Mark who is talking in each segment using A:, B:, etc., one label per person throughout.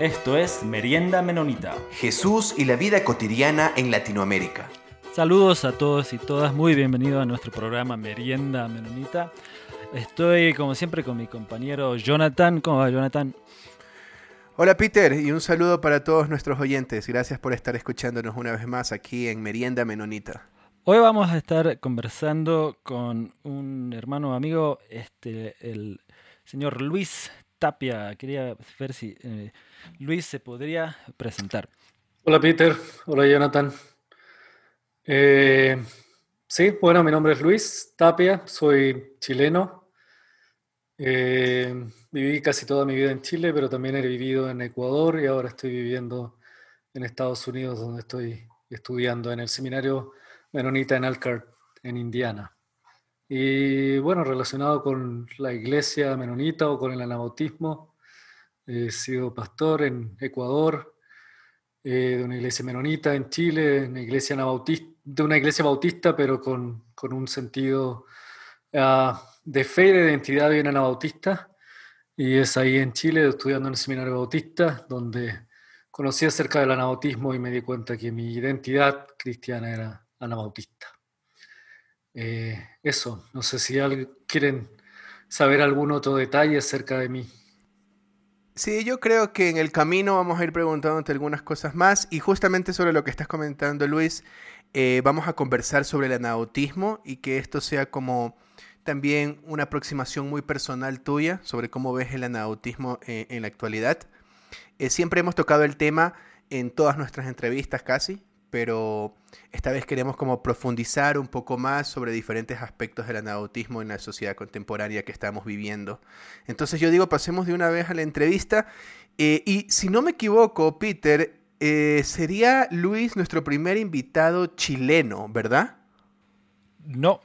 A: Esto es Merienda Menonita.
B: Jesús y la vida cotidiana en Latinoamérica.
C: Saludos a todos y todas, muy bienvenidos a nuestro programa Merienda Menonita. Estoy como siempre con mi compañero Jonathan. ¿Cómo va Jonathan?
D: Hola Peter y un saludo para todos nuestros oyentes. Gracias por estar escuchándonos una vez más aquí en Merienda Menonita.
C: Hoy vamos a estar conversando con un hermano amigo, este, el señor Luis Tapia. Quería ver si eh, Luis se podría presentar.
E: Hola Peter, hola Jonathan. Eh, sí, bueno, mi nombre es Luis Tapia, soy chileno. Eh, viví casi toda mi vida en Chile, pero también he vivido en Ecuador y ahora estoy viviendo en Estados Unidos, donde estoy estudiando en el seminario menonita en Elkhart, en Indiana. Y bueno, relacionado con la iglesia menonita o con el anabautismo, he sido pastor en Ecuador, eh, de una iglesia menonita en Chile, una iglesia de una iglesia bautista, pero con, con un sentido uh, de fe y de identidad bien anabautista. Y es ahí en Chile, estudiando en el seminario bautista, donde conocí acerca del anabautismo y me di cuenta que mi identidad cristiana era anabautista. Eh, eso, no sé si quieren saber algún otro detalle acerca de mí.
D: Sí, yo creo que en el camino vamos a ir preguntándote algunas cosas más y justamente sobre lo que estás comentando, Luis, eh, vamos a conversar sobre el anautismo y que esto sea como también una aproximación muy personal tuya sobre cómo ves el anautismo eh, en la actualidad. siempre hemos tocado el tema en todas nuestras entrevistas casi, pero esta vez queremos como profundizar un poco más sobre diferentes aspectos del anautismo en la sociedad contemporánea que estamos viviendo. Entonces yo digo, pasemos de una vez a la entrevista. Eh, y si no me equivoco, Peter, eh, sería Luis nuestro primer invitado chileno, ¿verdad?
C: No,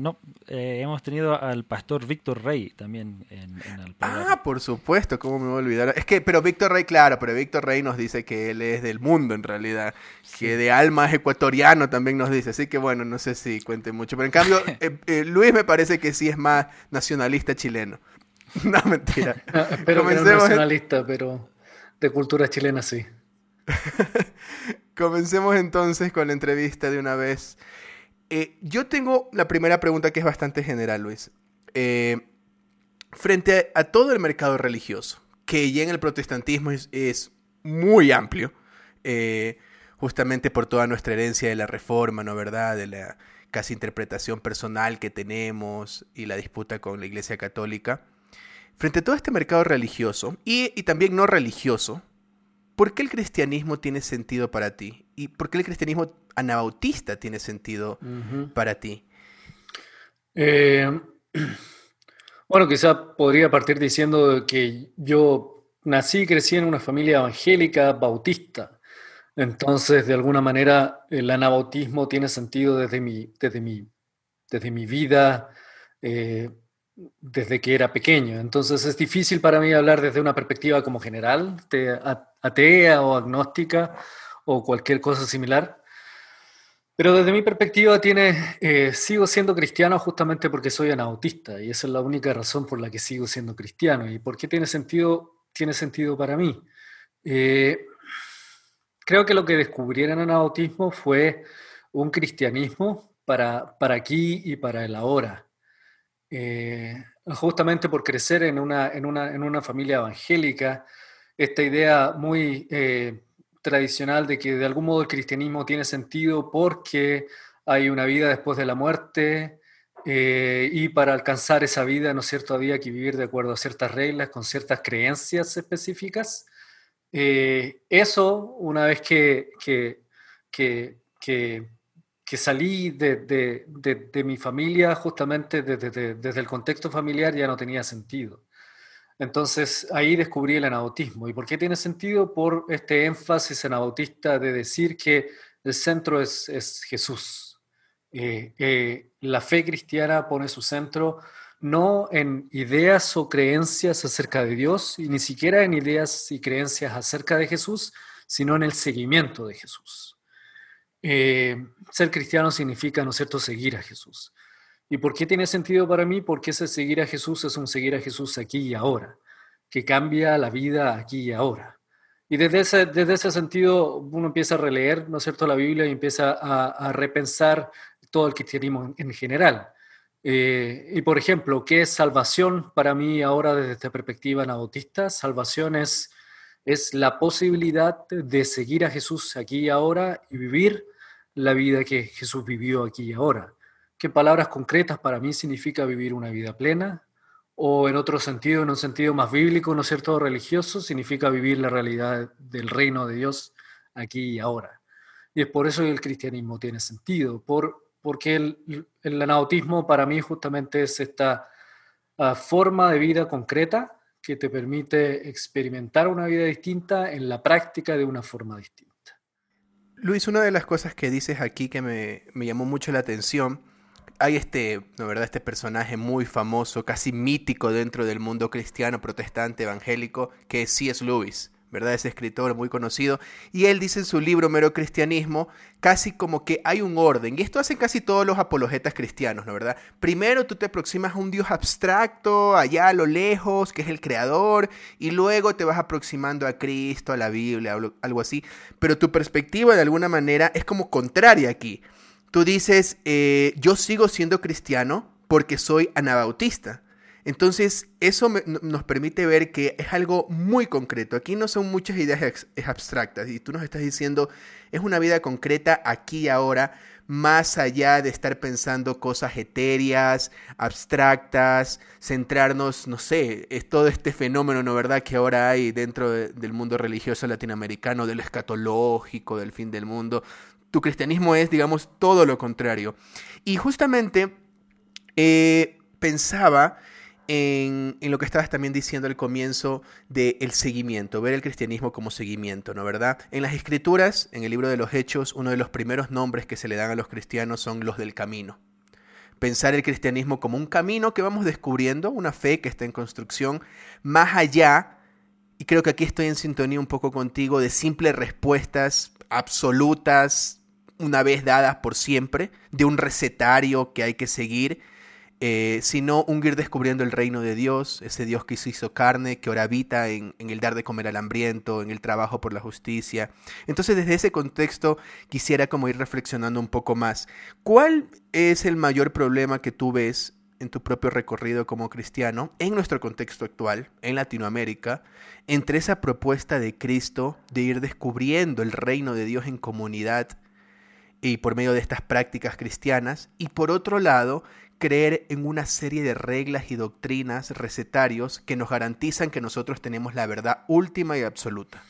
C: no. Eh, hemos tenido al pastor Víctor Rey también en, el
D: programa. Ah, por supuesto, ¿cómo me voy a olvidar? Es que, pero Víctor Rey, claro, pero Víctor Rey nos dice que él es del mundo en realidad, que de alma es ecuatoriano también nos dice, así que bueno, no sé si cuente mucho, pero en cambio, eh, eh, Luis me parece que sí es más nacionalista chileno. no, mentira.
E: pero no nacionalista, pero de cultura chilena sí.
D: Comencemos entonces con la entrevista de una vez. Eh, yo tengo la primera pregunta que es bastante general, Luis. Eh, frente a, todo el mercado religioso, que ya en el protestantismo es, muy amplio, eh, justamente por toda nuestra herencia de la reforma, ¿no verdad? De la casi interpretación personal que tenemos y la disputa con la Iglesia Católica. Frente a todo este mercado religioso y, y también no religioso, ¿por qué el cristianismo tiene sentido para ti? ¿Y por qué el cristianismo anabautista tiene sentido para ti?
E: Eh, bueno, quizá podría partir diciendo que yo nací y crecí en una familia evangélica bautista. Entonces, de alguna manera, el anabautismo tiene sentido desde mi, desde mi, desde mi vida, eh, desde que era pequeño. Entonces, es difícil para mí hablar desde una perspectiva como general, atea o agnóstica o cualquier cosa similar. Pero desde mi perspectiva tiene, eh, sigo siendo cristiano justamente porque soy anautista y esa es la única razón por la que sigo siendo cristiano. ¿Y por qué tiene sentido? Tiene sentido para mí. Eh, creo que lo que descubrieron en anautismo fue un cristianismo para, para aquí y para el ahora. Eh, justamente por crecer en una, en, una, en una, familia evangélica, esta idea muy tradicional de que de algún modo el cristianismo tiene sentido porque hay una vida después de la muerte eh, y para alcanzar esa vida, ¿no es cierto?, había que vivir de acuerdo a ciertas reglas, con ciertas creencias específicas. Eh, eso, una vez que, que, que, que salí de, de, de, mi familia, justamente desde, desde el contexto familiar, ya no tenía sentido. Entonces ahí descubrí el anabautismo. ¿Y por qué tiene sentido? Por este énfasis anabautista de decir que el centro es, es Jesús. Eh, eh, la fe cristiana pone su centro no en ideas o creencias acerca de Dios, y ni siquiera en ideas y creencias acerca de Jesús, sino en el seguimiento de Jesús. Eh, ser cristiano significa, ¿no es cierto?, seguir a Jesús. ¿Y por qué tiene sentido para mí? Porque ese seguir a Jesús es un seguir a Jesús aquí y ahora, que cambia la vida aquí y ahora. Y desde ese, desde ese sentido uno empieza a releer, ¿no es cierto?, la Biblia y empieza a, repensar todo el cristianismo en, general. Eh, y por ejemplo, ¿qué es salvación para mí ahora desde esta perspectiva anabautista? Salvación es, es la posibilidad de seguir a Jesús aquí y ahora y vivir la vida que Jesús vivió aquí y ahora. ¿Qué palabras concretas para mí significa vivir una vida plena? o en otro sentido, en un sentido más bíblico, ¿no es cierto?, religioso, significa vivir la realidad del reino de Dios aquí y ahora. Y es por eso que el cristianismo tiene sentido, por, porque el, el anautismo para mí justamente es esta ah, forma de vida concreta que te permite experimentar una vida distinta en la práctica de una forma distinta.
D: Luis, una de las cosas que dices aquí que me, me llamó mucho la atención hay este, ¿no verdad? Este personaje muy famoso, casi mítico dentro del mundo cristiano, protestante, evangélico, que es C.S. Lewis, ¿verdad? Ese escritor muy conocido. Y él dice en su libro Mero Cristianismo, casi como que hay un orden. Y esto hacen casi todos los apologetas cristianos, ¿no verdad? Primero tú te aproximas a un Dios abstracto, allá a lo lejos, que es el creador, y luego te vas aproximando a Cristo, a la Biblia, algo así. Pero tu perspectiva de alguna manera es como contraria aquí. Tú dices, eh, yo sigo siendo cristiano porque soy anabautista. Entonces, eso nos permite ver que es algo muy concreto. Aquí no son muchas ideas abstractas. Y tú nos estás diciendo, es una vida concreta aquí y ahora, más allá de estar pensando cosas etéreas, abstractas, centrarnos, no sé, es todo este fenómeno, ¿no verdad?, que ahora hay dentro del mundo religioso latinoamericano, del escatológico, del fin del mundo, tu cristianismo es, digamos, todo lo contrario. Y justamente eh, pensaba en, lo que estabas también diciendo al comienzo del seguimiento, ver el cristianismo como seguimiento, ¿no verdad? En las escrituras, en el libro de los Hechos, uno de los primeros nombres que se le dan a los cristianos son los del camino. Pensar el cristianismo como un camino que vamos descubriendo, una fe que está en construcción, más allá, y creo que aquí estoy en sintonía un poco contigo, de simples respuestas absolutas, una vez dadas por siempre, de un recetario que hay que seguir, eh, sino un ir descubriendo el reino de Dios, ese Dios que se hizo carne, que ahora habita en, en, el dar de comer al hambriento, en el trabajo por la justicia. Entonces, desde ese contexto, quisiera como ir reflexionando un poco más. ¿Cuál es el mayor problema que tú ves en tu propio recorrido como cristiano, en nuestro contexto actual, en Latinoamérica, entre esa propuesta de Cristo de ir descubriendo el reino de Dios en comunidad, y por medio de estas prácticas cristianas, y por otro lado, creer en una serie de reglas y doctrinas, recetarios, que nos garantizan que nosotros tenemos la verdad última y absoluta.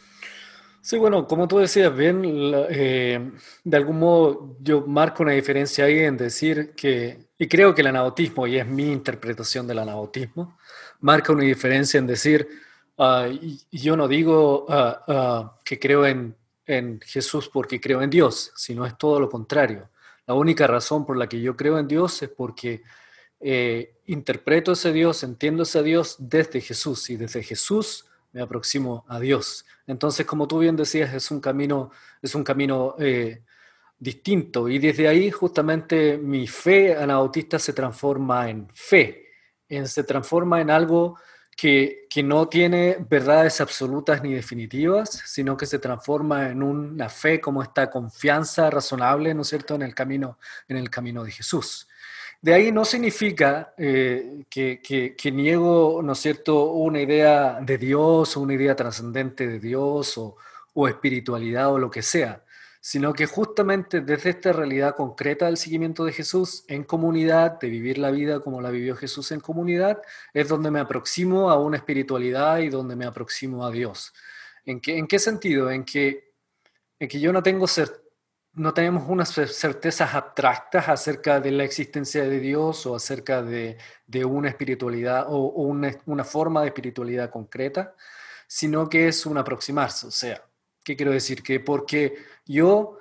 E: Sí, bueno, como tú decías bien, eh, de algún modo yo marco una diferencia ahí en decir que, y creo que el anautismo, y es mi interpretación del anautismo, marca una diferencia en decir, uh, yo no digo uh, que creo en en Jesús porque creo en Dios, sino es todo lo contrario. La única razón por la que yo creo en Dios es porque eh, interpreto ese Dios, entiendo ese Dios desde Jesús y desde Jesús me aproximo a Dios. Entonces, como tú bien decías, es un camino, es un camino eh, distinto y desde ahí justamente mi fe anabautista se transforma en fe, en, se transforma en algo que, no tiene verdades absolutas ni definitivas, sino que se transforma en una fe como esta confianza razonable, ¿no es cierto?, en el camino, en el camino de Jesús. De ahí no significa eh, que, niego, ¿no es cierto?, una idea de Dios o una idea trascendente de Dios o, o espiritualidad o lo que sea sino que justamente desde esta realidad concreta del seguimiento de Jesús en comunidad, de vivir la vida como la vivió Jesús en comunidad, es donde me aproximo a una espiritualidad y donde me aproximo a Dios. ¿En qué, en qué sentido? En que, en que yo no tengo no tenemos unas certezas abstractas acerca de la existencia de Dios o acerca de, de una espiritualidad o, o una, una forma de espiritualidad concreta, sino que es un aproximarse. O sea, ¿qué quiero decir? Que porque yo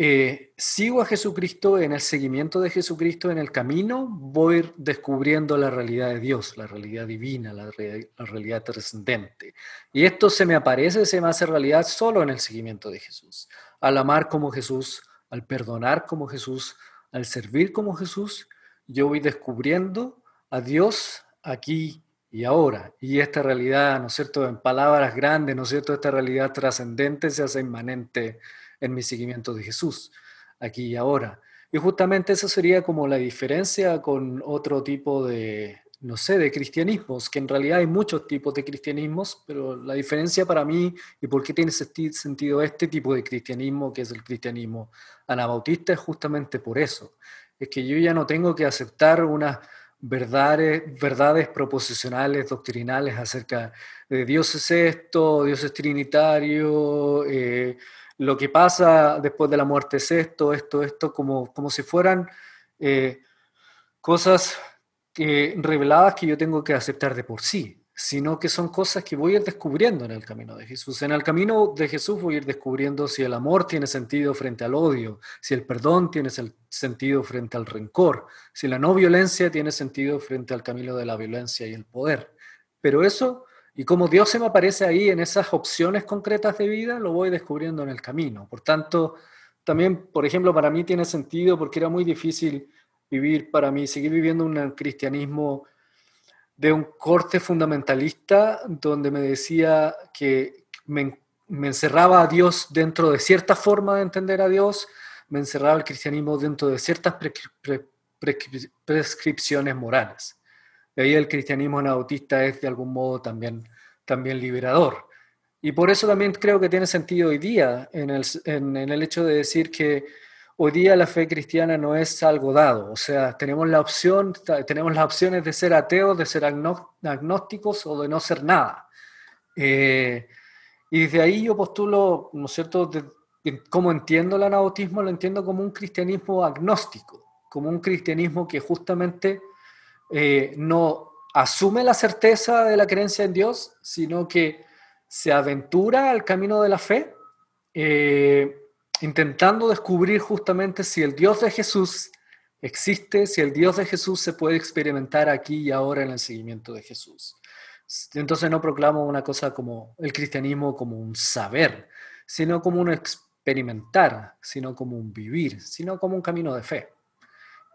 E: eh, sigo a Jesucristo en el seguimiento de Jesucristo en el camino, voy descubriendo la realidad de Dios, la realidad divina, la, realidad trascendente. Y esto se me aparece, se me hace realidad solo en el seguimiento de Jesús. Al amar como Jesús, al perdonar como Jesús, al servir como Jesús, yo voy descubriendo a Dios aquí y ahora. Y esta realidad, ¿no es cierto?, en palabras grandes, ¿no es cierto?, esta realidad trascendente se hace inmanente en mi seguimiento de Jesús, aquí y ahora. Y justamente eso sería como la diferencia con otro tipo de, no sé, de cristianismos, que en realidad hay muchos tipos de cristianismos, pero la diferencia para mí y por qué tiene sentido este tipo de cristianismo, que es el cristianismo anabautista, es justamente por eso. Es que yo ya no tengo que aceptar unas verdades, verdades proposicionales, doctrinales acerca de Dios es esto, Dios es trinitario, eh, lo que pasa después de la muerte es esto, esto, esto, como, como si fueran eh, cosas que, reveladas que yo tengo que aceptar de por sí, sino que son cosas que voy a ir descubriendo en el camino de Jesús. En el camino de Jesús voy a ir descubriendo si el amor tiene sentido frente al odio, si el perdón tiene sentido frente al rencor, si la no violencia tiene sentido frente al camino de la violencia y el poder. Pero eso y como Dios se me aparece ahí en esas opciones concretas de vida, lo voy descubriendo en el camino. Por tanto, también, por ejemplo, para mí tiene sentido porque era muy difícil vivir para mí, seguir viviendo un cristianismo de un corte fundamentalista donde me decía que me, encerraba a Dios dentro de cierta forma de entender a Dios, me encerraba el cristianismo dentro de ciertas prescripciones morales. De ahí el cristianismo anabautista es de algún modo también, también liberador. Y por eso también creo que tiene sentido hoy día en el, en, el hecho de decir que hoy día la fe cristiana no es algo dado. O sea, tenemos, la opción, tenemos las opciones de ser ateos, de ser agnósticos o de no ser nada. Eh, y desde ahí yo postulo, ¿no es cierto?, de, cómo entiendo el anabautismo, lo entiendo como un cristianismo agnóstico, como un cristianismo que justamente eh, no asume la certeza de la creencia en Dios, sino que se aventura al camino de la fe, eh, intentando descubrir justamente si el Dios de Jesús existe, si el Dios de Jesús se puede experimentar aquí y ahora en el seguimiento de Jesús. Entonces no proclamo una cosa como el cristianismo como un saber, sino como un experimentar, sino como un vivir, sino como un camino de fe.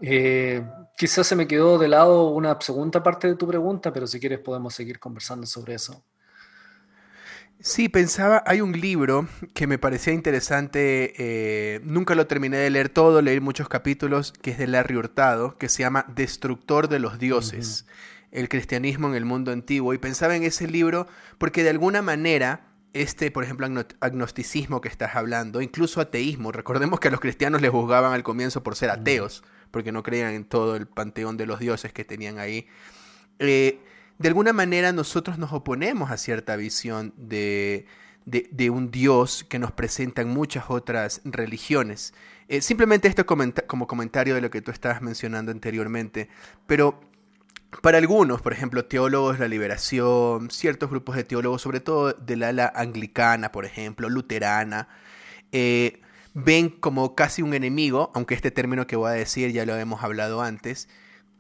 E: Eh, quizás se me quedó de lado una segunda parte de tu pregunta, pero si quieres podemos seguir conversando sobre eso.
D: Sí, pensaba, hay un libro que me parecía interesante, eh, nunca lo terminé de leer todo, leí muchos capítulos, que es de Larry Hurtado, que se llama Destructor de los Dioses, el cristianismo en el mundo antiguo, y pensaba en ese libro porque de alguna manera este, por ejemplo, agnosticismo que estás hablando, incluso ateísmo, recordemos que a los cristianos les juzgaban al comienzo por ser ateos, porque no creían en todo el panteón de los dioses que tenían ahí. Eh, de alguna manera nosotros nos oponemos a cierta visión de, de, un Dios que nos presentan muchas otras religiones. Eh, simplemente esto como comentario de lo que tú estabas mencionando anteriormente, pero para algunos, por ejemplo, teólogos de la liberación, ciertos grupos de teólogos, sobre todo del ala anglicana, por ejemplo, luterana, eh, ven como casi un enemigo, aunque este término que voy a decir ya lo hemos hablado antes,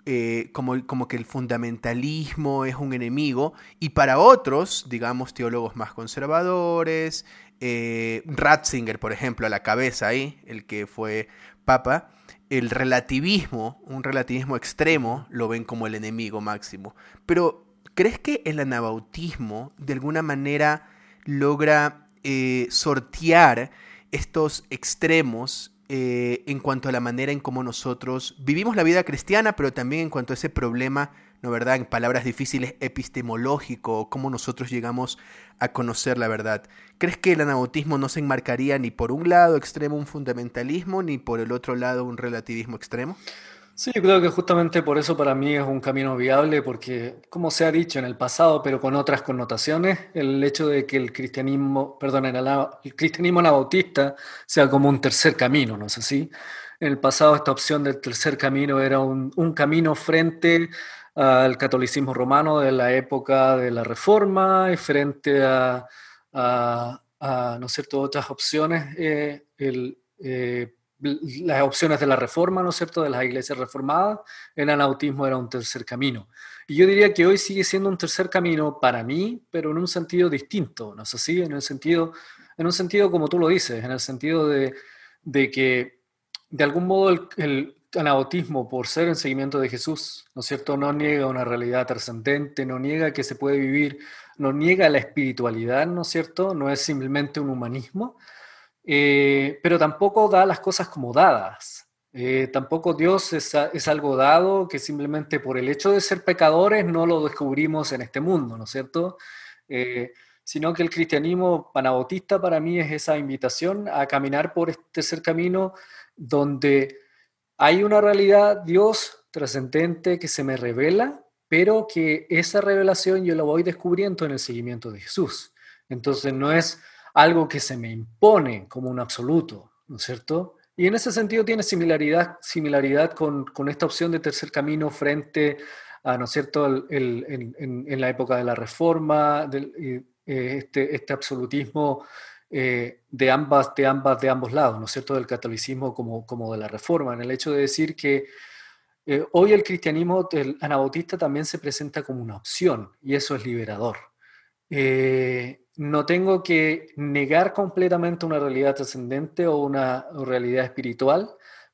D: eh, como, como, que el fundamentalismo es un enemigo, y para otros, digamos, teólogos más conservadores, eh, Ratzinger, por ejemplo, a la cabeza ahí, el que fue papa, el relativismo, un relativismo extremo, lo ven como el enemigo máximo. Pero, ¿crees que el anabautismo de alguna manera logra eh, sortear estos extremos eh, en cuanto a la manera en cómo nosotros vivimos la vida cristiana, pero también en cuanto a ese problema, ¿no verdad? En palabras difíciles, epistemológico, cómo nosotros llegamos a conocer la verdad. ¿Crees que el anabautismo no se enmarcaría ni por un lado extremo un fundamentalismo, ni por el otro lado un relativismo extremo?
E: Sí, yo creo que justamente por eso para mí es un camino viable, porque como se ha dicho en el pasado, pero con otras connotaciones, el hecho de que el cristianismo, perdón, el, cristianismo anabautista sea como un tercer camino, ¿no es así? En el pasado esta opción del tercer camino era un, camino frente al catolicismo romano de la época de la Reforma y frente a, ¿no es cierto?, otras opciones, eh, el, eh, las opciones de la reforma, ¿no es cierto?, de las iglesias reformadas, el anautismo era un tercer camino. Y yo diría que hoy sigue siendo un tercer camino para mí, pero en un sentido distinto, ¿no es así? En, el sentido, en un sentido como tú lo dices, en el sentido de, de que de algún modo el, anabautismo, por ser el seguimiento de Jesús, ¿no es cierto? No niega una realidad trascendente, no niega que se puede vivir, no niega la espiritualidad, ¿no es cierto? No es simplemente un humanismo, eh, pero tampoco da las cosas como dadas. Eh, tampoco Dios es, es, algo dado que simplemente por el hecho de ser pecadores no lo descubrimos en este mundo, ¿no es cierto? Eh, sino que el cristianismo panabautista para mí es esa invitación a caminar por este tercer camino donde hay una realidad, Dios trascendente que se me revela, pero que esa revelación yo la voy descubriendo en el seguimiento de Jesús. Entonces no es algo que se me impone como un absoluto, ¿no es cierto? Y en ese sentido tiene similaridad, similaridad con, con esta opción de tercer camino frente a, ¿no es cierto?, el, en, en, la época de la Reforma, del, eh, este, este absolutismo eh, de, ambas, de, ambas, de ambos lados, ¿no es cierto?, del catolicismo como, como de la reforma, en el hecho de decir que eh, hoy el cristianismo el anabautista también se presenta como una opción y eso es liberador. Eh, no tengo que negar completamente una realidad trascendente o una realidad espiritual,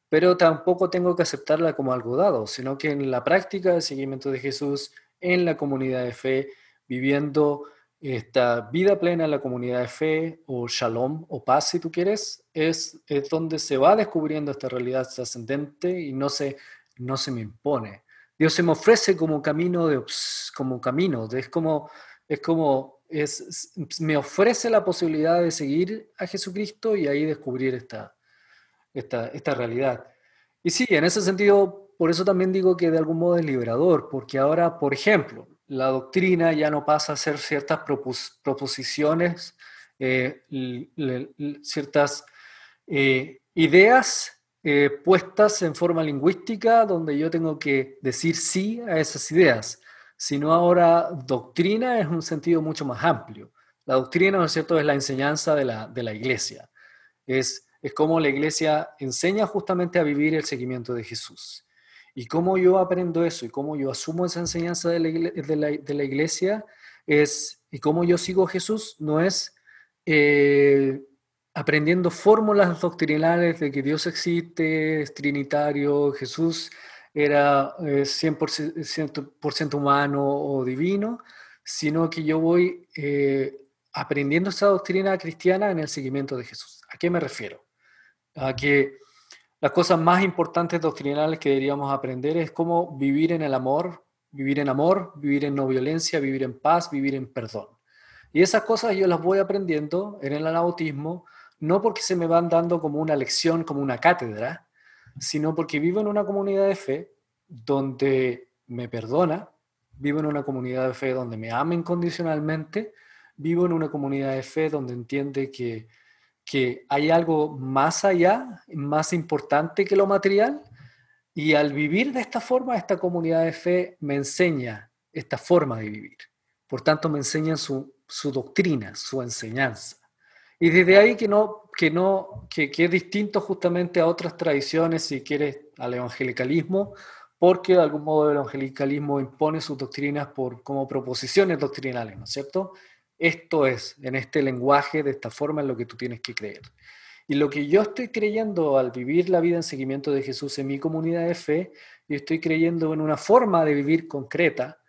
E: pero tampoco tengo que aceptarla como algo dado, sino que en la práctica del seguimiento de Jesús, en la comunidad de fe, viviendo esta vida plena en la comunidad de fe, o shalom, o paz si tú quieres, es, es donde se va descubriendo esta realidad trascendente y no se, no se me impone. Dios se me ofrece como camino, de, como camino, es como, es como, es, me ofrece la posibilidad de seguir a Jesucristo y ahí descubrir esta, esta, esta realidad. Y sí, en ese sentido, por eso también digo que de algún modo es liberador, porque ahora, por ejemplo, la doctrina ya no pasa a ser ciertas proposiciones, eh, ciertas eh, ideas eh, puestas en forma lingüística donde yo tengo que decir sí a esas ideas, sino ahora doctrina es un sentido mucho más amplio. La doctrina, ¿no es cierto?, es la enseñanza de la, de la iglesia. Es, es como la iglesia enseña justamente a vivir el seguimiento de Jesús. Y cómo yo aprendo eso y cómo yo asumo esa enseñanza de la, iglesia es, y cómo yo sigo a Jesús, no es eh, aprendiendo fórmulas doctrinales de que Dios existe, es trinitario, Jesús era 100%, eh, humano o divino, sino que yo voy eh, aprendiendo esa doctrina cristiana en el seguimiento de Jesús. ¿A qué me refiero? A que las cosas más importantes doctrinales que deberíamos aprender es cómo vivir en el amor, vivir en amor, vivir en no violencia, vivir en paz, vivir en perdón. Y esas cosas yo las voy aprendiendo en el anabautismo, no porque se me van dando como una lección, como una cátedra, sino porque vivo en una comunidad de fe donde me perdona, vivo en una comunidad de fe donde me ama incondicionalmente, vivo en una comunidad de fe donde entiende que que hay algo más allá, más importante que lo material, y al vivir de esta forma, esta comunidad de fe me enseña esta forma de vivir. Por tanto, me enseña su, su doctrina, su enseñanza. Y desde ahí que no, que no, que, que, es distinto justamente a otras tradiciones, si quieres, al evangelicalismo, porque de algún modo el evangelicalismo impone sus doctrinas por, como proposiciones doctrinales, ¿no es cierto? Esto es, en este lenguaje, de esta forma, en lo que tú tienes que creer. Y lo que yo estoy creyendo al vivir la vida en seguimiento de Jesús en mi comunidad de fe, yo estoy creyendo en una forma de vivir concreta,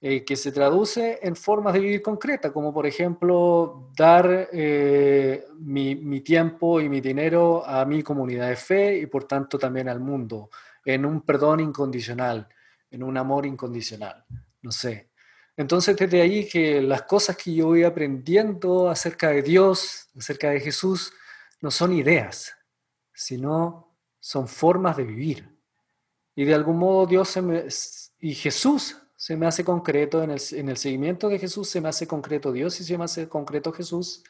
E: eh, que se traduce en formas de vivir concreta, como por ejemplo dar eh, mi, mi, tiempo y mi dinero a mi comunidad de fe y por tanto también al mundo, en un perdón incondicional, en un amor incondicional. No sé, entonces, desde ahí que las cosas que yo voy aprendiendo acerca de Dios, acerca de Jesús, no son ideas, sino son formas de vivir. Y de algún modo Dios y Jesús se me hace concreto, en el, en el seguimiento de Jesús se me hace concreto Dios y se me hace concreto Jesús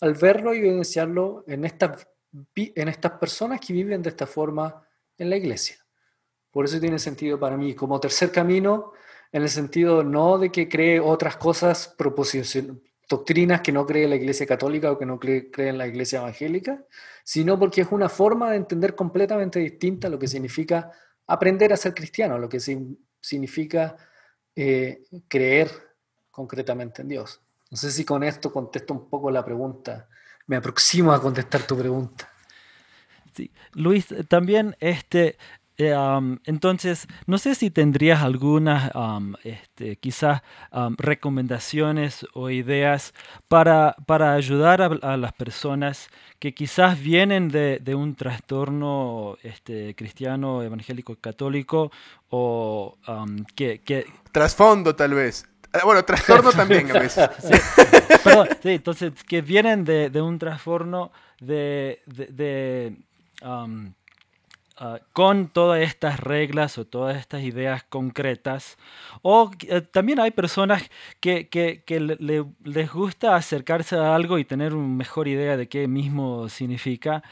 E: al verlo y evidenciarlo en, esta, en estas personas que viven de esta forma en la iglesia. Por eso tiene sentido para mí. Como tercer camino, en el sentido no de que cree otras cosas, doctrinas que no cree la Iglesia Católica o que no cree, en la Iglesia Evangélica, sino porque es una forma de entender completamente distinta lo que significa aprender a ser cristiano, lo que significa eh, creer concretamente en Dios. No sé si con esto contesto un poco la pregunta, me aproximo a contestar tu pregunta.
C: Sí. Luis, también este, Eh, um, entonces, no sé si tendrías algunas, um, este, quizás, um, recomendaciones o ideas para, para ayudar a, las personas que quizás vienen de, de un trastorno este, cristiano, evangélico, católico o que, que...
D: Trasfondo tal vez. Eh, bueno, trastorno también a veces.
C: sí, entonces, que vienen de, de un trastorno de, de Ah, con todas estas reglas o todas estas ideas concretas. O eh, también hay personas que, les gusta acercarse a algo y tener una mejor idea de qué mismo significa.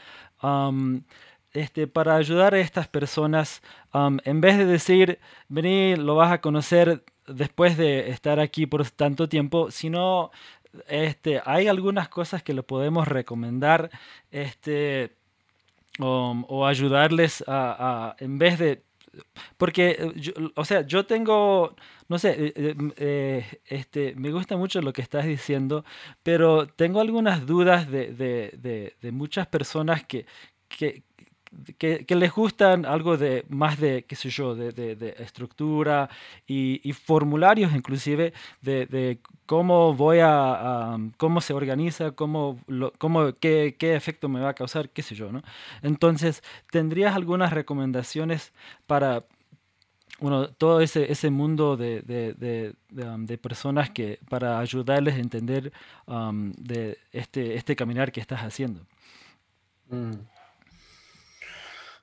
C: este, para ayudar a estas personas, en vez de decir, vení, lo vas a conocer después de estar aquí por tanto tiempo, sino este, hay algunas cosas que le podemos recomendar. Este, o, ayudarles a, en vez de, porque, eh, o sea, yo tengo, no sé, eh, eh, este, me gusta mucho lo que estás diciendo, pero tengo algunas dudas de, de, de muchas personas que, que, que, les gustan algo de más de, qué sé yo, de, de, estructura y, formularios inclusive de, cómo voy a, cómo se organiza, cómo, cómo qué, qué, efecto me va a causar, qué sé yo, ¿no? Entonces, ¿tendrías algunas recomendaciones para todo ese, ese mundo de, de, um, de, personas que para ayudarles a entender um, de este, este caminar que estás haciendo?
E: Mm.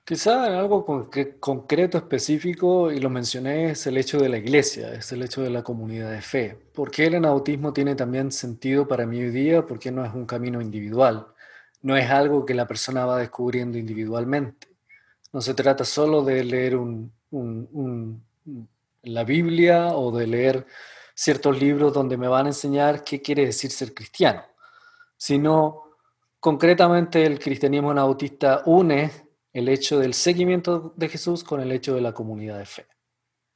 E: Quizá en algo concreto, específico, y lo mencioné, es el hecho de la iglesia, es el hecho de la comunidad de fe. ¿Por qué el anautismo tiene también sentido para mí hoy día? Porque no es un camino individual, no es algo que la persona va descubriendo individualmente. No se trata solo de leer la Biblia o de leer ciertos libros donde me van a enseñar qué quiere decir ser cristiano, sino concretamente el cristianismo anautista une el hecho del seguimiento de Jesús con el hecho de la comunidad de fe,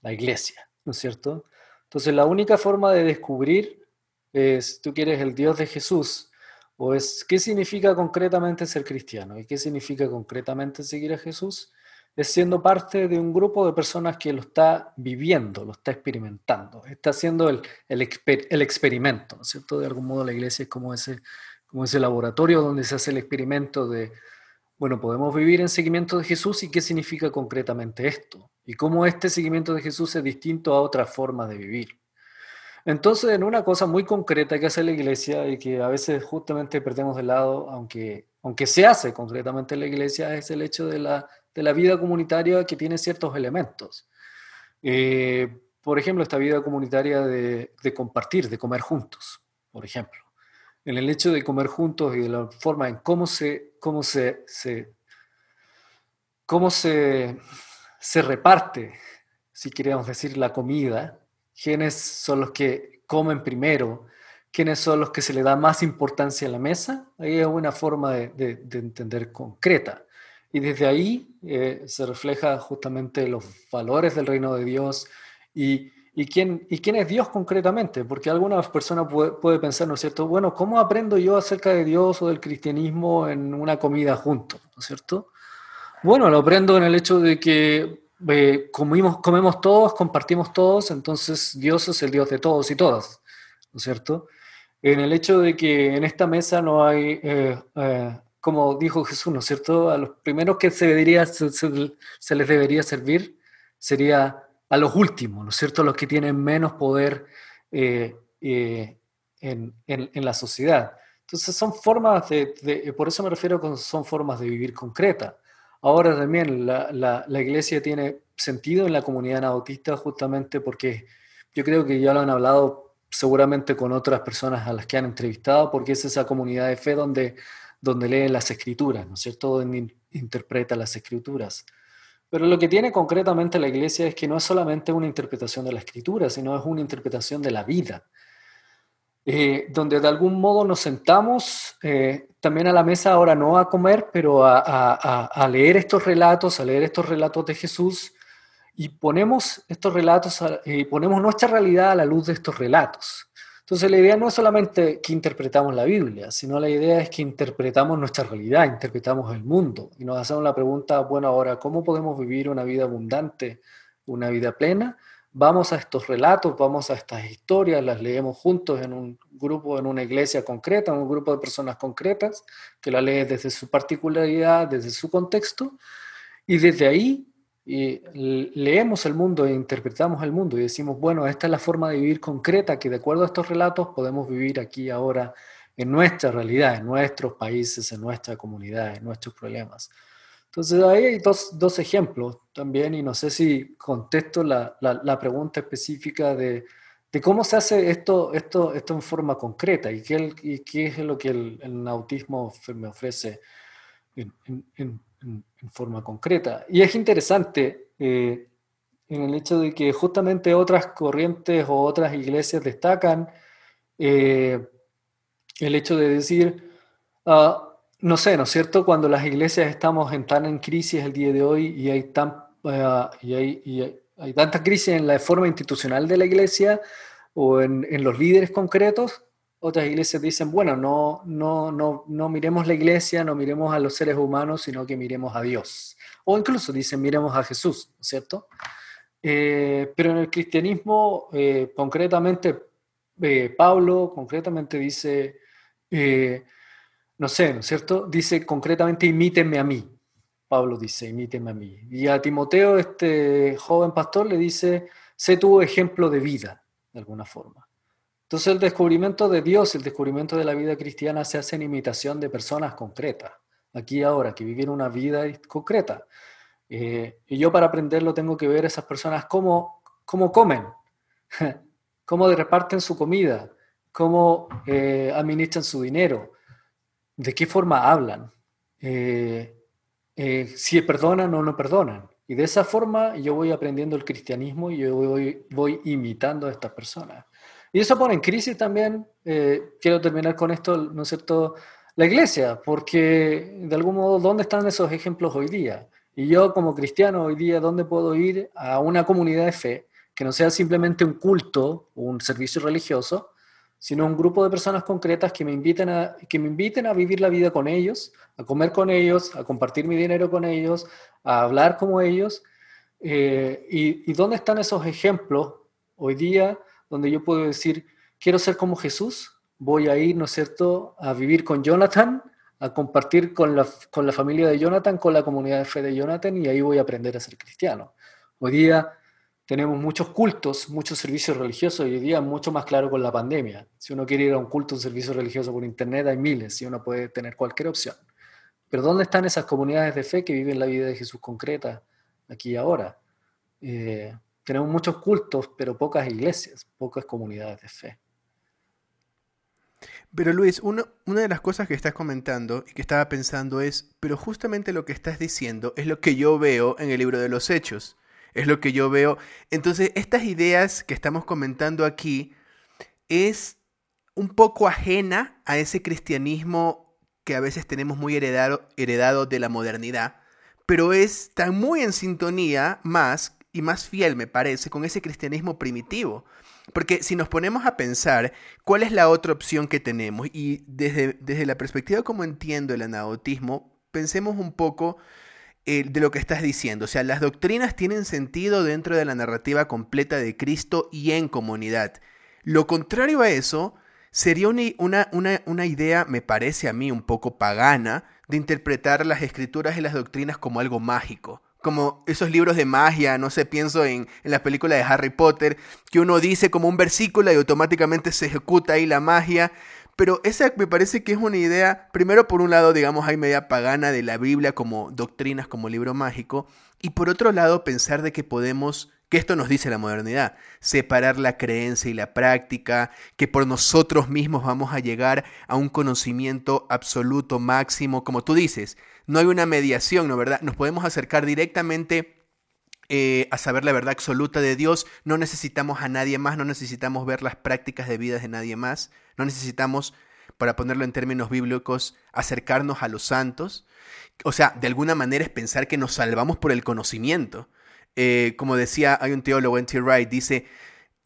E: la iglesia, ¿no es cierto? Entonces la única forma de descubrir es, tú quieres el Dios de Jesús, o es qué significa concretamente ser cristiano y qué significa concretamente seguir a Jesús, es siendo parte de un grupo de personas que lo está viviendo, lo está experimentando, está haciendo el, el, experimento, ¿no es cierto? De algún modo la iglesia es como ese, como ese laboratorio donde se hace el experimento de bueno, podemos vivir en seguimiento de Jesús y qué significa concretamente esto y cómo este seguimiento de Jesús es distinto a otras formas de vivir. Entonces, en una cosa muy concreta que hace la iglesia y que a veces justamente perdemos de lado, aunque, aunque se hace concretamente en la iglesia, es el hecho de la, de la vida comunitaria que tiene ciertos elementos. Eh, por ejemplo, esta vida comunitaria de, de compartir, de comer juntos, por ejemplo en el hecho de comer juntos y de la forma en cómo se, cómo se, cómo se, se reparte, si queríamos decir, la comida, quiénes son los que comen primero, quiénes son los que se le da más importancia a la mesa, ahí es una forma de, entender concreta. Y desde ahí eh, se refleja justamente los valores del reino de Dios y ¿Y quién, ¿Y quién es Dios concretamente? Porque alguna persona puede, puede, pensar, ¿no es cierto? Bueno, ¿cómo aprendo yo acerca de Dios o del cristianismo en una comida juntos? ¿No es cierto? Bueno, lo aprendo en el hecho de que eh, comimos, comemos todos, compartimos todos, entonces Dios es el Dios de todos y todas, ¿no es cierto? En el hecho de que en esta mesa no hay, eh, eh, como dijo Jesús, ¿no es cierto? A los primeros que se, debería, se, se les debería servir sería a los últimos, ¿no es cierto? Los que tienen menos poder eh, eh, en, la sociedad. Entonces son formas de, por eso me refiero con son formas de vivir concreta. Ahora también la, iglesia tiene sentido en la comunidad autista justamente porque yo creo que ya lo han hablado seguramente con otras personas a las que han entrevistado, porque es esa comunidad de fe donde, donde leen las escrituras, ¿no es cierto? Donde interpreta las escrituras. Pero lo que tiene concretamente la iglesia es que no es solamente una interpretación de la escritura, sino es una interpretación de la vida, eh, donde de algún modo nos sentamos eh, también a la mesa, ahora no a comer, pero a, leer estos relatos, a leer estos relatos de Jesús, y ponemos estos relatos, y ponemos nuestra realidad a la luz de estos relatos. Entonces la idea no es solamente que interpretamos la Biblia, sino la idea es que interpretamos nuestra realidad, interpretamos el mundo y nos hacemos la pregunta, bueno, ahora, ¿cómo podemos vivir una vida abundante, una vida plena? Vamos a estos relatos, vamos a estas historias, las leemos juntos en un grupo, en una iglesia concreta, en un grupo de personas concretas, que la leen desde su particularidad, desde su contexto, y desde ahí y leemos el mundo e interpretamos el mundo y decimos, bueno, esta es la forma de vivir concreta que de acuerdo a estos relatos podemos vivir aquí ahora en nuestra realidad, en nuestros países, en nuestra comunidad, en nuestros problemas. Entonces ahí hay dos, dos ejemplos también y no sé si contesto la, la, pregunta específica de, de, cómo se hace esto, esto, esto en forma concreta y qué, y qué es lo que el, el me ofrece en, en en, forma concreta. Y es interesante eh, en el hecho de que justamente otras corrientes o otras iglesias destacan eh, el hecho de decir, ah, no sé, ¿no es cierto? Cuando las iglesias estamos en tan en crisis el día de hoy y hay, tan, ah, y hay, y hay, tanta crisis en la forma institucional de la iglesia o en, en los líderes concretos, otras iglesias dicen, bueno, no, no, no, no miremos la iglesia, no miremos a los seres humanos, sino que miremos a Dios. O incluso dicen, miremos a Jesús, ¿no es cierto? Eh, pero en el cristianismo, eh, concretamente, eh, Pablo concretamente dice, no sé, ¿no es cierto? Dice concretamente, imítenme a mí. Pablo dice, imítenme a mí. Y a Timoteo, este joven pastor, le dice, sé tu ejemplo de vida, de alguna forma. Entonces el descubrimiento de Dios, el descubrimiento de la vida cristiana se hace en imitación de personas concretas, aquí y ahora, que viven una vida concreta. Eh, y yo para aprenderlo tengo que ver a esas personas cómo, cómo comen, cómo reparten su comida, cómo eh, administran su dinero, de qué forma hablan, eh, si perdonan o no perdonan. Y de esa forma yo voy aprendiendo el cristianismo y yo voy, voy imitando a estas personas. Y eso pone en crisis también, eh, quiero terminar con esto, ¿no es cierto?, la iglesia, porque de algún modo, ¿dónde están esos ejemplos hoy día? Y yo como cristiano hoy día, ¿dónde puedo ir a una comunidad de fe que no sea simplemente un culto o un servicio religioso, sino un grupo de personas concretas que me, inviten a, que me inviten a vivir la vida con ellos, a comer con ellos, a compartir mi dinero con ellos, a hablar como ellos? Eh, y, ¿Y dónde están esos ejemplos hoy día donde yo puedo decir, quiero ser como Jesús, voy a ir, ¿no es cierto?, a vivir con Jonathan, a compartir con la, con la familia de Jonathan, con la comunidad de fe de Jonathan, y ahí voy a aprender a ser cristiano. Hoy día tenemos muchos cultos, muchos servicios religiosos, y hoy día mucho más claro con la pandemia. Si uno quiere ir a un culto, un servicio religioso por internet, hay miles, y uno puede tener cualquier opción. Pero ¿dónde están esas comunidades de fe que viven la vida de Jesús concreta, aquí y ahora? Eh, tenemos muchos cultos, pero pocas iglesias, pocas comunidades de fe.
D: Pero Luis, una de las cosas que estás comentando y que estaba pensando es, pero justamente lo que estás diciendo es lo que yo veo en el libro de los hechos, es lo que yo veo. Entonces, estas ideas que estamos comentando aquí es un poco ajena a ese cristianismo que a veces tenemos muy heredado, heredado de la modernidad, pero está muy en sintonía más y más fiel, me parece, con ese cristianismo primitivo. Porque si nos ponemos a pensar cuál es la otra opción que tenemos, y desde, desde la perspectiva como entiendo el anabautismo, pensemos un poco eh, de lo que estás diciendo. O sea, las doctrinas tienen sentido dentro de la narrativa completa de Cristo y en comunidad. Lo contrario a eso sería una, una, una idea, me parece a mí, un poco pagana, de interpretar las escrituras y las doctrinas como algo mágico como esos libros de magia, no sé, pienso en, en la película de Harry Potter, que uno dice como un versículo y automáticamente se ejecuta ahí la magia. Pero esa me parece que es una idea, primero por un lado, digamos, hay media pagana de la Biblia como doctrinas, como libro mágico, y por otro lado pensar de que podemos que esto nos dice la modernidad, separar la creencia y la práctica, que por nosotros mismos vamos a llegar a un conocimiento absoluto máximo, como tú dices, no hay una mediación, ¿no verdad? Nos podemos acercar directamente eh, a saber la verdad absoluta de Dios, no necesitamos a nadie más, no necesitamos ver las prácticas de vida de nadie más, no necesitamos, para ponerlo en términos bíblicos, acercarnos a los santos. O sea, de alguna manera es pensar que nos salvamos por el conocimiento. Eh, como decía, hay un teólogo, N.T. Wright, dice,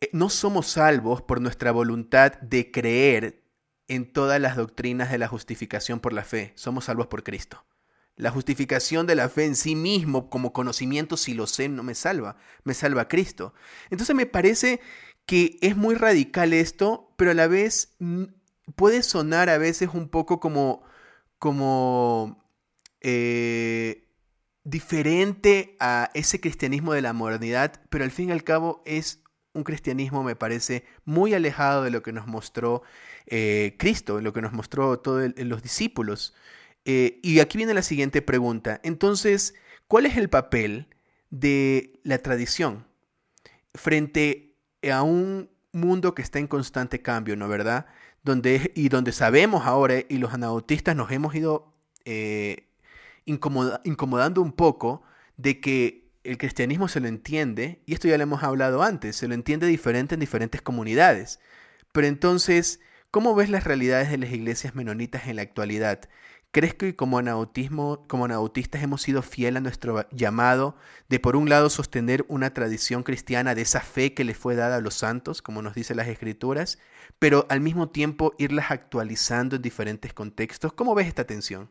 D: eh, no somos salvos por nuestra voluntad de creer en todas las doctrinas de la justificación por la fe. Somos salvos por Cristo. La justificación de la fe en sí mismo como conocimiento, si lo sé, no me salva, me salva Cristo. Entonces me parece que es muy radical esto, pero a la vez mm, puede sonar a veces un poco como, como eh, diferente a ese cristianismo de la modernidad, pero al fin y al cabo es un cristianismo, me parece, muy alejado de lo que nos mostró eh, Cristo, lo que nos mostró todos los discípulos. Eh, y aquí viene la siguiente pregunta. Entonces, ¿cuál es el papel de la tradición frente a un mundo que está en constante cambio, ¿no verdad? Donde, y donde sabemos ahora, y los anabautistas nos hemos ido eh, incomodando un poco, de que el cristianismo se lo entiende, y esto ya lo hemos hablado antes, se lo entiende diferente en diferentes comunidades. Pero entonces, ¿cómo ves las realidades de las iglesias menonitas en la actualidad? ¿Crees que como anautismo, como anautistas hemos sido fiel a nuestro llamado de por un lado sostener una tradición cristiana de esa fe que le fue dada a los santos, como nos dicen las escrituras, pero al mismo tiempo irlas actualizando en diferentes contextos? ¿Cómo ves esta tensión?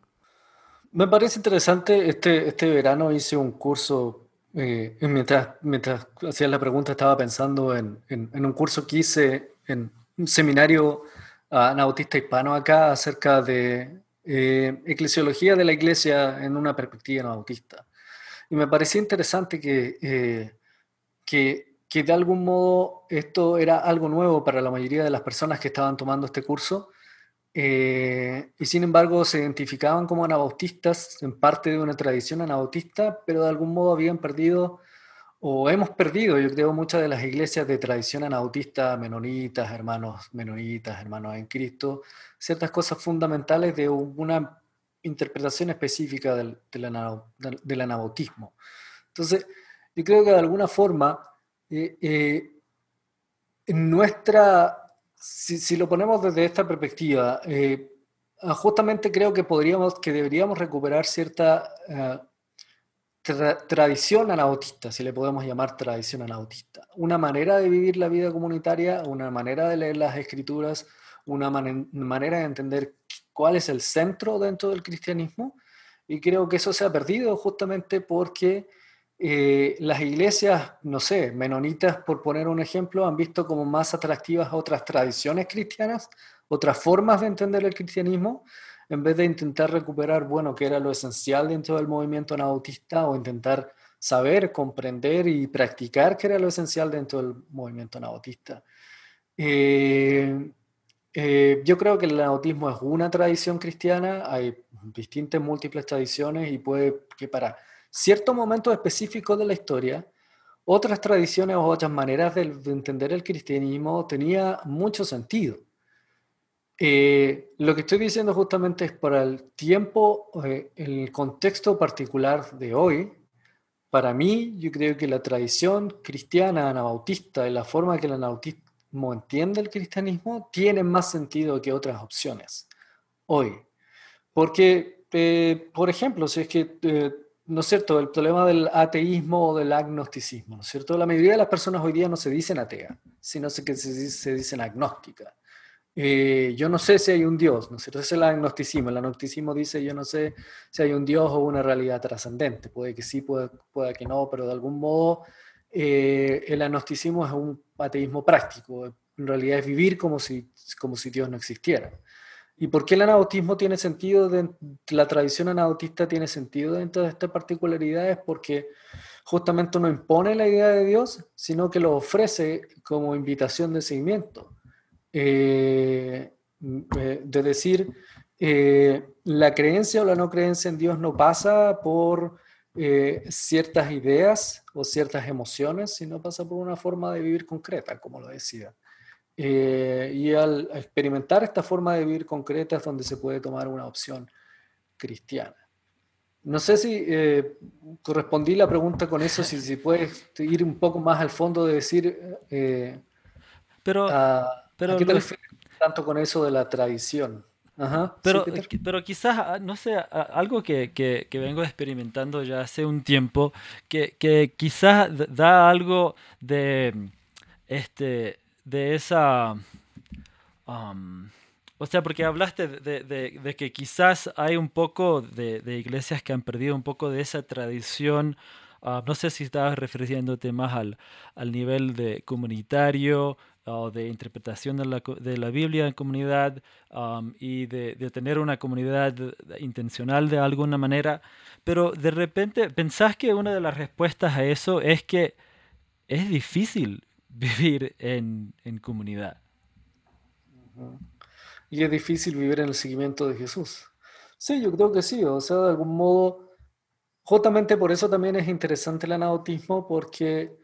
E: Me parece interesante, este, este verano hice un curso eh, mientras, mientras hacías la pregunta, estaba pensando en, en, un curso que hice en un seminario anautista hispano acá acerca de eh, eclesiología de la iglesia en una perspectiva anautista. Y me parecía interesante que, eh, que, que, de algún modo esto era algo nuevo para la mayoría de las personas que estaban tomando este curso eh, y sin embargo se identificaban como anabautistas, en parte de una tradición anabautista, pero de algún modo habían perdido, o hemos perdido, yo creo, muchas de las iglesias de tradición anabautista, menonitas, hermanos menonitas, hermanos en Cristo, ciertas cosas fundamentales de una interpretación específica del, del, anabautismo. Entonces, yo creo que de alguna forma, eh, eh, nuestra si, lo ponemos desde esta perspectiva, eh, ah, justamente creo que podríamos, que deberíamos recuperar cierta eh, tradición anautista, si le podemos llamar tradición anautista. Una manera de vivir la vida comunitaria, una manera de leer las escrituras, una manera de entender cuál es el centro dentro del cristianismo. Y creo que eso se ha perdido justamente porque eh, las iglesias, no sé, menonitas, por poner un ejemplo, han visto como más atractivas otras tradiciones cristianas, otras formas de entender el cristianismo, en vez de intentar recuperar, bueno, qué era lo esencial dentro del movimiento anabautista o intentar saber, comprender y practicar qué era lo esencial dentro del movimiento anabautista. Eh, eh, yo creo que el anabautismo es una tradición cristiana, hay distintas múltiples tradiciones y puede que para ciertos momentos específicos de la historia, otras tradiciones o otras maneras de, entender el cristianismo tenía mucho sentido. Eh, lo que estoy diciendo justamente es para el tiempo, eh, el contexto particular de hoy, para mí yo creo que la tradición cristiana anabautista y la forma que el anabautismo entiende el cristianismo tiene más sentido que otras opciones hoy. Porque, eh, por ejemplo, si es que ¿no es cierto?, el problema del ateísmo o del agnosticismo, ¿no es cierto? La mayoría de las personas hoy día no se dicen atea, sino que se, se dicen agnóstica. Eh, yo no sé si hay un Dios, ¿no es cierto? Es el agnosticismo. El agnosticismo dice, yo no sé si hay un Dios o una realidad trascendente. Puede que sí, puede, puede que no, pero de algún modo eh, el agnosticismo es un ateísmo práctico. En realidad es vivir como si, como si Dios no existiera. ¿Y por qué el anabautismo tiene sentido, la tradición anabautista tiene sentido dentro de estas particularidades? Porque justamente no impone la idea de Dios, sino que lo ofrece como invitación de seguimiento. Eh, eh, de decir, eh, la creencia o la no creencia en Dios no pasa por ciertas ideas o ciertas emociones, sino pasa por una forma de vivir concreta, como lo decía. Eh, y al experimentar esta forma de vivir concreta es donde se puede tomar una opción cristiana. No sé si eh, correspondí la pregunta con eso, si, si puedes ir un poco más al fondo de decir, eh,
C: pero, pero
E: qué te refieres tanto con eso de la tradición?
C: pero, pero quizás, ah, no sé, algo que, que, que, vengo experimentando ya hace un tiempo, que, que quizás da algo de este, de esa... um, o sea, porque hablaste de, de- de que quizás hay un poco de, de iglesias que han perdido un poco de esa tradición. ah, no sé si estabas refiriéndote más al, al nivel de comunitario o de interpretación de la, la Biblia en comunidad am, y de tener una comunidad intencional de alguna manera. Pero de repente, ¿pensás que una de las respuestas a eso es que es difícil vivir en, en comunidad?
E: Y es difícil vivir en el seguimiento de Jesús. Sí, yo creo que sí. O sea, de algún modo, justamente por eso también es interesante el anautismo, porque,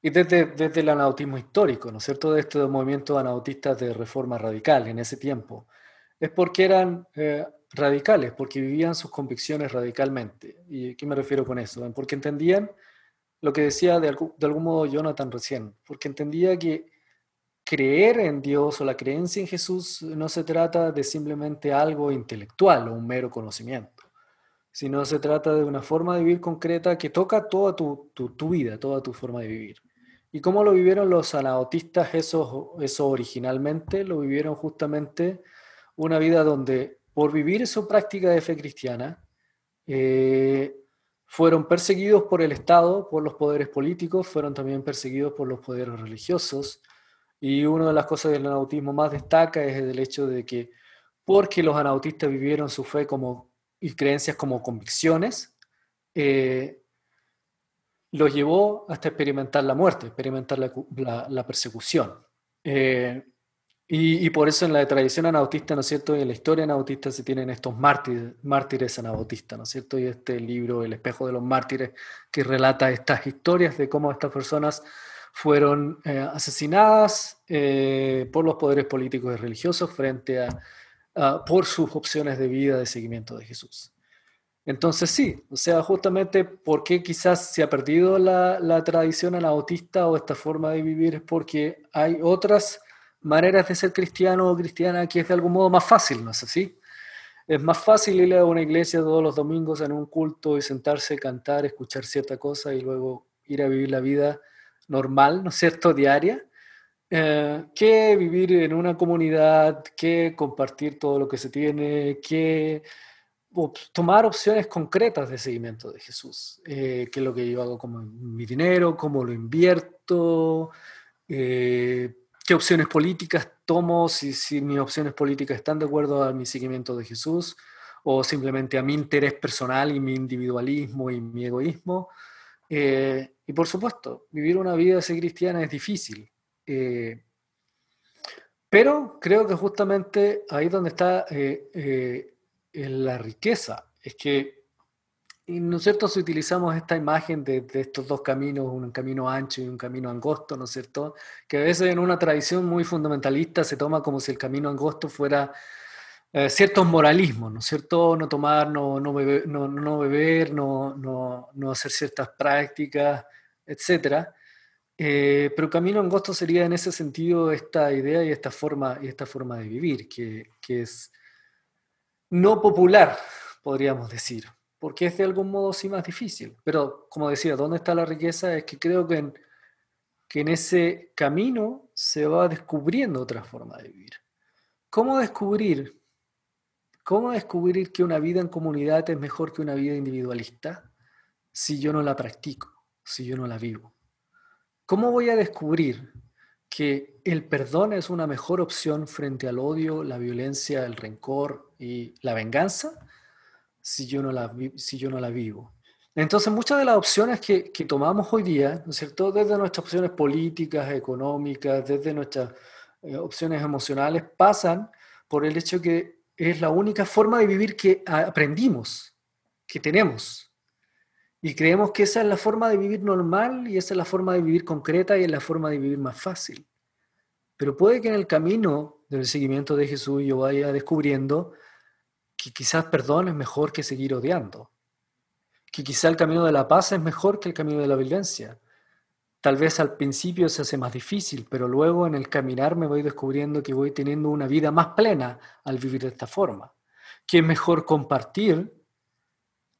E: y desde, desde el anautismo histórico, ¿no es cierto? De estos movimientos anautistas de reforma radical en ese tiempo, es porque eran eh, radicales, porque vivían sus convicciones radicalmente. ¿Y qué me refiero con eso? Porque entendían lo que decía de de algún modo Jonathan recién, porque entendía que creer en Dios o la creencia en Jesús no se trata de simplemente algo intelectual o un mero conocimiento, sino se trata de una forma de vivir concreta que toca toda tu, tu, tu vida, toda tu forma de vivir. ¿Y cómo lo vivieron los anautistas eso, eso originalmente? Lo vivieron justamente una vida donde por vivir su práctica de fe cristiana, eh, fueron perseguidos por el Estado, por los poderes políticos, fueron también perseguidos por los poderes religiosos, y una de las cosas que el anautismo más destaca es el hecho de que porque los anautistas vivieron su fe como, y creencias como convicciones, eh, los llevó hasta experimentar la muerte, experimentar la, persecución. Eh, y, por eso en la tradición anautista, ¿no es cierto? Y en la historia anautista se tienen estos mártires, mártires anautistas, ¿no es cierto? Y este libro, El espejo de los mártires, que relata estas historias de cómo estas personas fueron eh, asesinadas eh, por los poderes políticos y religiosos frente a, por sus opciones de vida de seguimiento de Jesús. Entonces sí, o sea, justamente por qué quizás se ha perdido la, la tradición anautista o esta forma de vivir es porque hay otras maneras de ser cristiano o cristiana que es de algún modo más fácil, ¿no es así? Es más fácil ir a una iglesia todos los domingos en un culto y sentarse, cantar, escuchar cierta cosa y luego ir a vivir la vida normal, ¿no es cierto?, diaria, eh, que vivir en una comunidad, que compartir todo lo que se tiene, que tomar opciones concretas de seguimiento de Jesús, eh, que es lo que yo hago con mi dinero, cómo lo invierto, eh, qué opciones políticas tomo, si, si mis opciones políticas están de acuerdo a mi seguimiento de Jesús o simplemente a mi interés personal y mi individualismo y mi egoísmo. Eh, y por supuesto, vivir una vida así cristiana es difícil. Eh, pero creo que justamente ahí donde está eh, la riqueza. Es que, ¿no es cierto?, si utilizamos esta imagen de, de, estos dos caminos, un camino ancho y un camino angosto, ¿no es cierto?, que a veces en una tradición muy fundamentalista se toma como si el camino angosto fuera eh, ciertos moralismos, ¿no es cierto?, no tomar, no, no beber, no, no, beber, no, no, no hacer ciertas prácticas, etc. Eh, pero camino angosto sería en ese sentido esta idea y esta forma, y esta forma de vivir, que, que es no popular, podríamos decir, porque es de algún modo sí más difícil. Pero, como decía, ¿dónde está la riqueza? Es que creo que en, que en ese camino se va descubriendo otra forma de vivir. ¿Cómo descubrir? ¿Cómo descubrir que una vida en comunidad es mejor que una vida individualista si yo no la practico, si yo no la vivo? ¿Cómo voy a descubrir que el perdón es una mejor opción frente al odio, la violencia, el rencor y la venganza si yo no la, si yo no la vivo. Entonces, muchas de las opciones que, que, tomamos hoy día, ¿no es cierto?, desde nuestras opciones políticas, económicas, desde nuestras eh, opciones emocionales, pasan por el hecho que es la única forma de vivir que aprendimos, que tenemos. Y creemos que esa es la forma de vivir normal y esa es la forma de vivir concreta y es la forma de vivir más fácil. Pero puede que en el camino del seguimiento de Jesús yo vaya descubriendo que quizás perdón es mejor que seguir odiando, que quizás el camino de la paz es mejor que el camino de la violencia. Tal vez al principio se hace más difícil, pero luego en el caminar me voy descubriendo que voy teniendo una vida más plena al vivir de esta forma. Que es mejor compartir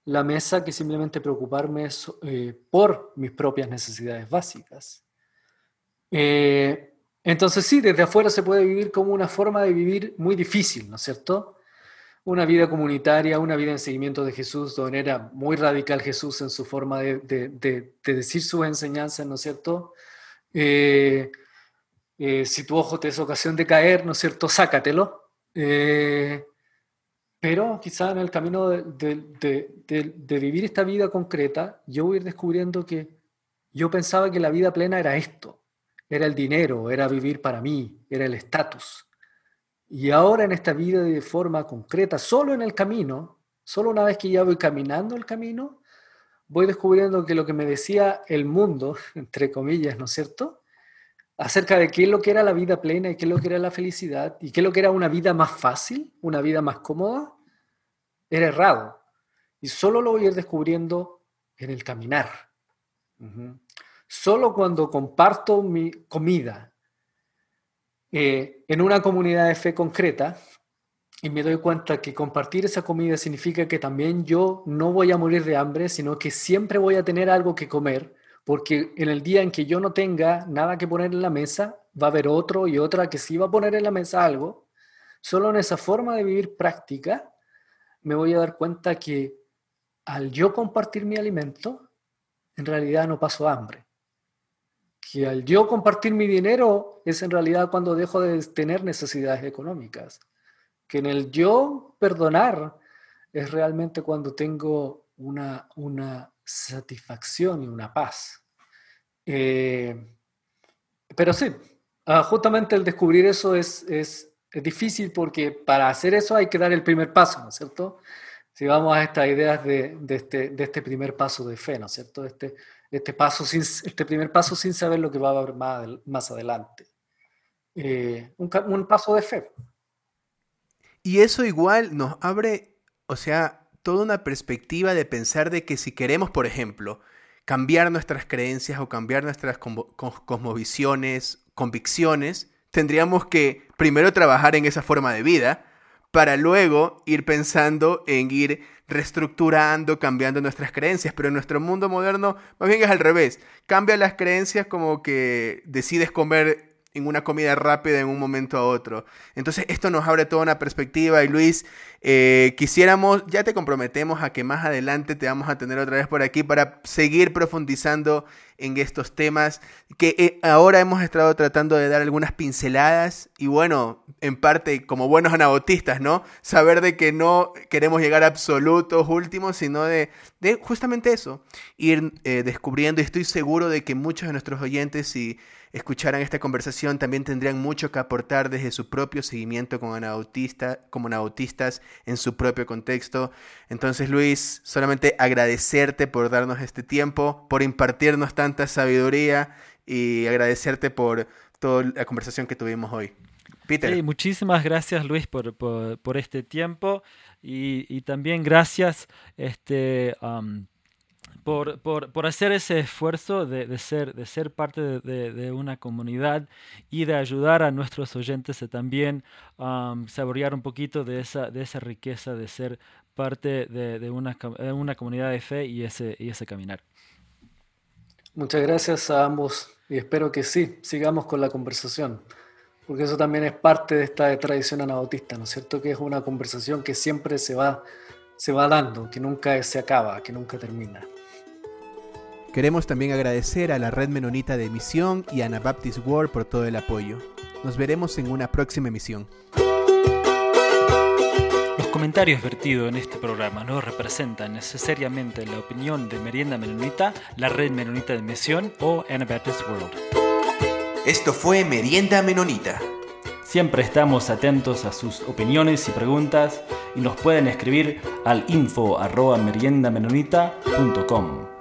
E: la mesa que simplemente preocuparme eh, por mis propias necesidades básicas. Eh, entonces sí, desde afuera se puede vivir como una forma de vivir muy difícil, ¿no es cierto? Una vida comunitaria, una vida en seguimiento de Jesús, donde era muy radical Jesús en su forma de, decir sus enseñanzas, ¿no es cierto? Eh, eh, si tu ojo te es ocasión de caer, ¿no es cierto? Sácatelo. pero quizá en el camino de vivir esta vida concreta, yo voy a ir descubriendo que yo pensaba que la vida plena era esto era el dinero, era vivir para mí, era el estatus. Y ahora en esta vida de forma concreta, solo en el camino, solo una vez que ya voy caminando el camino, voy descubriendo que lo que me decía el mundo, entre comillas, ¿no es cierto? Acerca de qué es lo que era la vida plena y qué es lo que era la felicidad y qué es lo que era una vida más fácil, una vida más cómoda, era errado. Y solo lo voy a ir descubriendo en el caminar. Solo cuando comparto mi comida eh, en una comunidad de fe concreta y me doy cuenta que compartir esa comida significa que también yo no voy a morir de hambre, sino que siempre voy a tener algo que comer, porque en el día en que yo no tenga nada que poner en la mesa, va a haber otro y otra que sí va a poner en la mesa algo. Solo en esa forma de vivir práctica me voy a dar cuenta que al yo compartir mi alimento, en realidad no paso hambre que al yo compartir mi dinero es en realidad cuando dejo de tener necesidades económicas, que en el yo perdonar es realmente cuando tengo una, una satisfacción y una paz. Eh, pero sí, ah, justamente el descubrir eso es, es, es, difícil porque para hacer eso hay que dar el primer paso, ¿no es cierto? Si vamos a estas ideas de, de, este, de este primer paso de fe, ¿no es cierto? Este, este, paso este primer paso sin saber lo que va a haber más, más adelante. Eh, un, un paso de fe.
D: Y eso igual nos abre, o sea, toda una perspectiva de pensar de que si queremos, por ejemplo, cambiar nuestras creencias o cambiar nuestras cosmovisiones, convicciones, tendríamos que primero trabajar en esa forma de vida para luego ir pensando en ir reestructurando, cambiando nuestras creencias, pero en nuestro mundo moderno más bien es al revés. Cambia las creencias como que decides comer en una comida rápida en un momento a otro. Entonces esto nos abre toda una perspectiva y Luis, eh, quisiéramos, ya te comprometemos a que más adelante te vamos a tener otra vez por aquí para seguir profundizando en estos temas que eh, ahora hemos estado tratando de dar algunas pinceladas y bueno, en parte como buenos anabautistas, ¿no? Saber de que no queremos llegar a absolutos últimos, sino de, de justamente eso, ir eh, descubriendo y estoy seguro de que muchos de nuestros oyentes y escucharan esta conversación también tendrían mucho que aportar desde su propio seguimiento como anabautistas, como anabautistas en su propio contexto. Entonces, Luis, solamente agradecerte por darnos este tiempo, por impartirnos tanta sabiduría y agradecerte por toda la conversación que tuvimos hoy.
C: Peter. muchísimas gracias Luis por, por, este tiempo y, y, también gracias este, por, por, por, hacer ese esfuerzo de, de, ser, de ser parte de, de, una comunidad y de ayudar a nuestros oyentes a también saborear un poquito de esa, de esa riqueza de ser parte de, una, una comunidad de fe y ese, y ese caminar.
E: Muchas gracias a ambos y espero que sí, sigamos con la conversación, porque eso también es parte de esta tradición anabautista, ¿no es cierto? Que es una conversación que siempre se va, se va dando, que nunca se acaba, que nunca termina.
D: Queremos también agradecer a la Red Menonita de Emisión y a Anabaptist World por todo el apoyo. Nos veremos en una próxima emisión.
C: Los comentarios vertidos en este programa no representan necesariamente la opinión de Merienda Menonita, la Red Menonita de Emisión o Anabaptist World.
B: Esto fue Merienda Menonita.
A: Siempre estamos atentos a sus opiniones y preguntas y nos pueden escribir al info arroba meriendamenonita.com.